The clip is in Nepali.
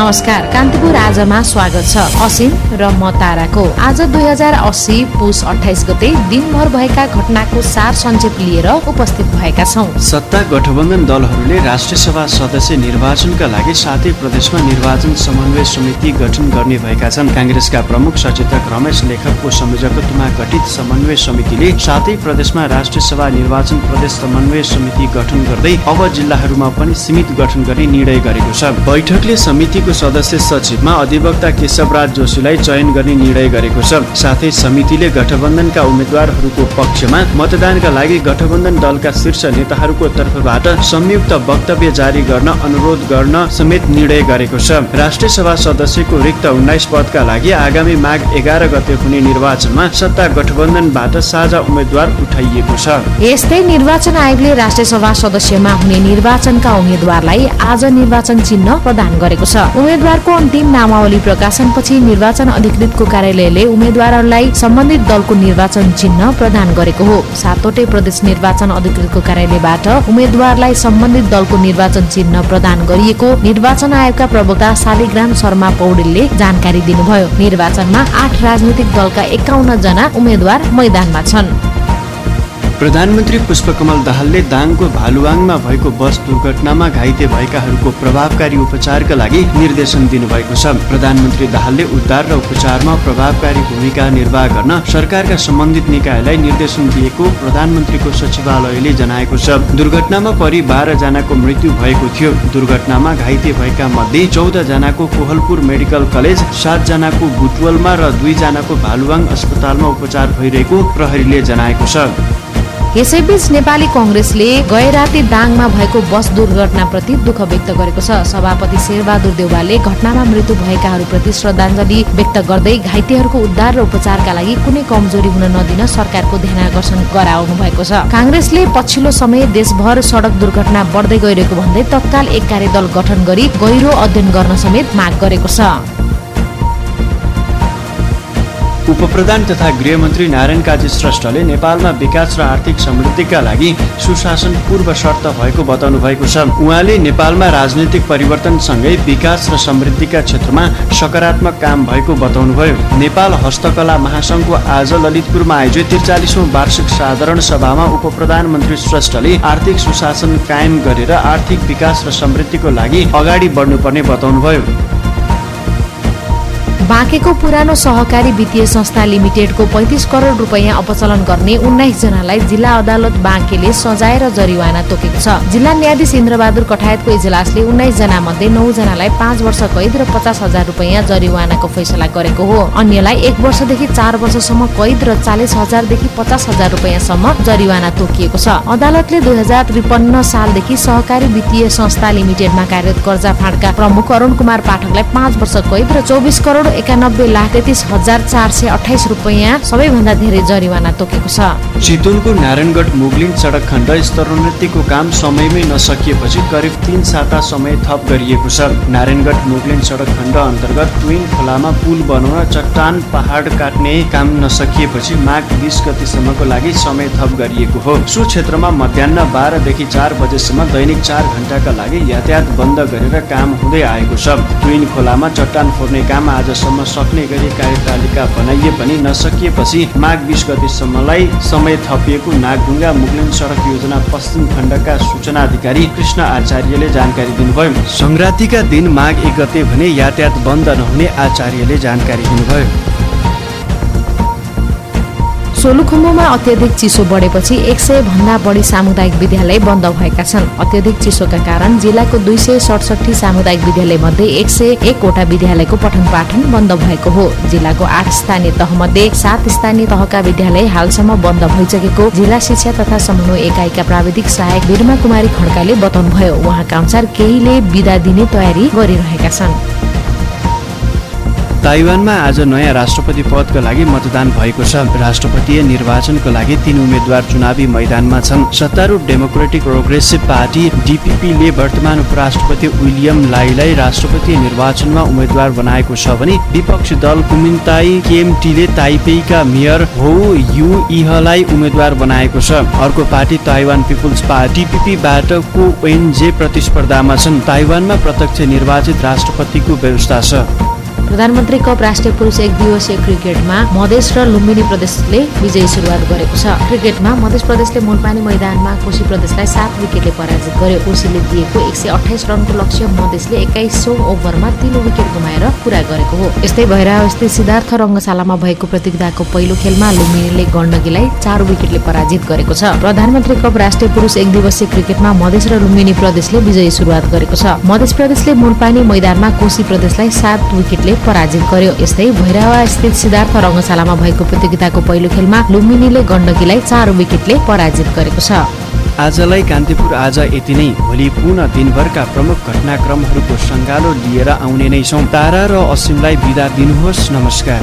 नमस्कार कान्तिपुर आजमा स्वागत छ। असिम र म ताराको। आज दुई हजार अस्सी पुस अठाइस गते दिनभर भएका घटनाको सार सञ्क्षेप लिएर उपस्थित भएका छौँ। सत्ता गठबन्धन दलहरूले राष्ट्रिय सभा सदस्य निर्वाचनका लागि सातै प्रदेशमा निर्वाचन समन्वय समिति गठन गर्ने भएका छन्। काङ्ग्रेसका प्रमुख सचेतक रमेश लेखकको संयोजकत्वमा गठित समन्वय समितिले सातै प्रदेशमा राष्ट्रिय सभा निर्वाचन प्रदेश समन्वय समिति गठन गर्दै अब जिल्लाहरूमा पनि सीमित गठन गर्ने निर्णय गरेको छ। बैठकले समितिको सदस्य सचिवमा अधिवक्ता केशवराज जोशीलाई चयन गर्ने निर्णय गरेको छ। साथै समितिले गठबन्धनका उम्मेद्वारहरूको पक्षमा मतदानका लागि गठबन्धन दलका शीर्ष नेताहरूको तर्फबाट संयुक्त वक्तव्य जारी गर्न अनुरोध गर्न समेत निर्णय गरेको छ। राष्ट्रिय सभा सदस्यको रिक्त उन्नाइस पदका लागि आगामी माघ एघार गते हुने निर्वाचनमा सत्ता गठबन्धनबाट साझा उम्मेद्वार उठाइएको छ। यस्तै निर्वाचन आयोगले राष्ट्रिय सभा सदस्यमा हुने निर्वाचनका उम्मेद्वारलाई आज निर्वाचन चिन्ह प्रदान गरेको छ। उम्मेद्वारको अन्तिम नामावली प्रकाशनपछि निर्वाचन अधिकृतको कार्यालयले उम्मेद्वारहरूलाई सम्बन्धित दलको निर्वाचन चिन्ह प्रदान गरेको हो। सातवटै प्रदेश निर्वाचन अधिकृतको कार्यालयबाट उम्मेद्वारलाई सम्बन्धित दलको निर्वाचन चिन्ह प्रदान गरिएको निर्वाचन आयोगका प्रवक्ता शालिग्राम शर्मा पौडेलले जानकारी दिनुभयो। निर्वाचनमा आठ राजनैतिक दलका एकाउन्न जना उम्मेद्वार मैदानमा छन्। प्रधानमन्त्री पुष्पकमल दाहालले दाङको भालुवाङमा भएको बस दुर्घटनामा घाइते भएकाहरूको प्रभावकारी उपचारका लागि निर्देशन दिनुभएको छ। प्रधानमन्त्री दाहालले उद्धार र उपचारमा प्रभावकारी भूमिका निर्वाह गर्न सरकारका सम्बन्धित निकायलाई निर्देशन दिएको प्रधानमन्त्रीको सचिवालयले जनाएको छ। दुर्घटनामा परि बाह्रजनाको मृत्यु भएको थियो। दुर्घटनामा घाइते भएका मध्ये चौध जनाको कोहलपुर मेडिकल कलेज सातजनाको बुटवलमा र दुईजनाको भालुवाङ अस्पतालमा उपचार भइरहेको प्रहरीले जनाएको छ। यसैबीच नेपाली कङ्ग्रेसले गए राति दाङमा भएको बस दुर्घटनाप्रति दुःख व्यक्त गरेको छ। सभापति शेरबहादुर देउवाले घटनामा मृत्यु भएकाहरूप्रति श्रद्धाञ्जली व्यक्त गर्दै घाइतेहरूको उद्धार र उपचारका लागि कुनै कमजोरी हुन नदिन सरकारको ध्यानकर्षण गराउनु भएको छ। काङ्ग्रेसले पछिल्लो समय देशभर सडक दुर्घटना बढ्दै गइरहेको भन्दै तत्काल एक कार्यदल गठन गरी गहिरो अध्ययन गर्न समेत माग गरेको छ। उपप्रधान तथा गृहमन्त्री नारायण काजी श्रेष्ठले नेपालमा विकास र आर्थिक समृद्धिका लागि सुशासन पूर्व शर्त भएको बताउनु भएको छ। उहाँले नेपालमा राजनीतिक परिवर्तनसँगै विकास र समृद्धिका क्षेत्रमा सकारात्मक काम भएको बताउनुभयो। नेपाल हस्तकला महासङ्घको आज ललितपुरमा आयोजित त्रिचालिसौँ वार्षिक साधारण सभामा उप प्रधानमन्त्री श्रेष्ठले आर्थिक सुशासन कायम गरेर आर्थिक विकास र समृद्धिको लागि अगाडि बढ्नुपर्ने बताउनुभयो। बाँकेको पुरानो सहकारी वित्तीय संस्था लिमिटेडको पैँतिस करोड रुपियाँ अपचलन गर्ने उन्नाइस जनालाई जिल्ला अदालत बाँकेले सजाय र जरिवाना तोकेको छ। जिल्ला न्यायाधीश इन्द्रबहादुर कठायतको इजलासले उन्नाइस जना मध्ये नौ जनालाई पाँच वर्ष कैद र पचास हजार रुपियाँ जरिवानाको फैसला गरेको हो। अन्यलाई एक वर्षदेखि चार वर्षसम्म कैद र चालिस हजारदेखि पचास हजार रुपियाँसम्म जरिवाना तोकिएको छ। अदालतले दुई हजार त्रिपन्न सालदेखि सहकारी वित्तीय संस्था लिमिटेडमा कार्यरत कर्जा फाँडका प्रमुख अरुण कुमार पाठकलाई पाँच वर्ष कैद र चौबिस करोड एकानब्बे लाख तेत्तिस हजार चार सय अठाइस रुपियाँ सबैभन्दा धेरै जरिवाना तोकेको छ। चितुनको नारायणगढ मुगलिङ सडक खण्ड स्तरोन्नतिको काम समयमै नसकिएपछि करिब तिन साता समय थप गरिएको छ। नारायणगढ मुगलिङ सडक खण्ड अन्तर्गत ट्विन खोलामा पुल बनाउन चट्टान पहाड काट्ने काम नसकिएपछि माघ बिस गतिसम्मको लागि समय थप गरिएको हो। सो क्षेत्रमा मध्याह बाह्रदेखि चार बजेसम्म दैनिक चार घन्टाका लागि यातायात बन्द गरेर काम हुँदै आएको छ। ट्विन खोलामा चट्टान फोर्ने काम आज सम्म सक्ने गरी कार्यतालिका बनाइए पनि नसकिएपछि माघ बिस गतिसम्मलाई समय थपिएको नागढुङ्गा मुगलिन सडक योजना पश्चिम खण्डका सूचना अधिकारी कृष्ण आचार्यले जानकारी दिनुभयो। सङ्क्रान्तिका दिन माघ एक गते भने यातायात बन्द नहुने आचार्यले जानकारी दिनुभयो। सोलुखुम्बुमा अत्यधिक चिसो बढेपछि एक सय भन्दा बढी सामुदायिक विद्यालय बन्द भएका छन्। अत्यधिक चिसोका कारण जिल्लाको दुई सय सडसठी सामुदायिक विद्यालय मध्ये एक सय एकवटा विद्यालयको पठन पाठन बन्द भएको हो। जिल्लाको आठ स्थानीय तहमध्ये सात स्थानीय तहका विद्यालय हालसम्म बन्द भइसकेको जिल्ला शिक्षा तथा समन्वय एकाइका प्राविधिक सहायक बिरमा कुमारी खड्काले बताउनुभयो। उहाँका अनुसार केहीले विदा दिने तयारी गरिरहेका छन्। ताइवानमा आज नयाँ राष्ट्रपति पदका लागि मतदान भएको छ। राष्ट्रपतीय निर्वाचनको लागि तीन उम्मेद्वार चुनावी मैदानमा छन्। सत्तारूढ डेमोक्रेटिक प्रोग्रेसिभ पार्टी डिपिपीले वर्तमान उपराष्ट्रपति विलियम लाईलाई राष्ट्रपतीय निर्वाचनमा उम्मेद्वार बनाएको छ भने विपक्षी दल कुमिन्ताई केएमटीले ताइपेईका मेयर हो यु इहलाई उम्मेद्वार बनाएको छ। अर्को पार्टी ताइवान पिपुल्स पार्टी टिपिपीबाट को ओएनजे प्रतिस्पर्धामा छन्। ताइवानमा प्रत्यक्ष निर्वाचित राष्ट्रपतिको व्यवस्था छ। प्रधानमन्त्री कप राष्ट्रिय पुरुष एक दिवसीय क्रिकेटमा मधेस र लुम्बिनी प्रदेशले विजयी सुरुवात गरेको छ। क्रिकेटमा मधेस प्रदेशले मुलपानी मैदानमा कोशी प्रदेशलाई सात विकेटले पराजित गर्यो। कोशीले दिएको एक सय अठाइस रनको लक्ष्य मधेसले एक्काइसौँ ओभरमा तीन विकेट गुमाएर पुरा गरेको हो। यस्तै भैरव स्थित सिद्धार्थ रङ्गशालामा भएको प्रतियोगिताको पहिलो खेलमा लुम्बिनीले गण्डकीलाई चार विकेटले पराजित गरेको छ। प्रधानमन्त्री कप राष्ट्रिय पुरुष एक दिवसीय क्रिकेटमा मधेस र लुम्बिनी प्रदेशले विजयी सुरुवात गरेको छ। मधेस प्रदेशले मुलपानी मैदानमा कोशी प्रदेशलाई सात विकेटले पराजित गर्यो। यस्तै भैरावा स्थित सिद्धार्थ रङ्गशालामा भएको प्रतियोगिताको पहिलो खेलमा लुम्बिनीले गण्डकीलाई चार विकेटले पराजित गरेको छ। आजलाई कान्तिपुर आज यति नै। भोलि पुनः दिनभरका प्रमुख घटनाक्रमहरूको सङ्गालो लिएर आउने नै छौँ। तारा र असिमलाई बिदा दिनुहोस्। नमस्कार।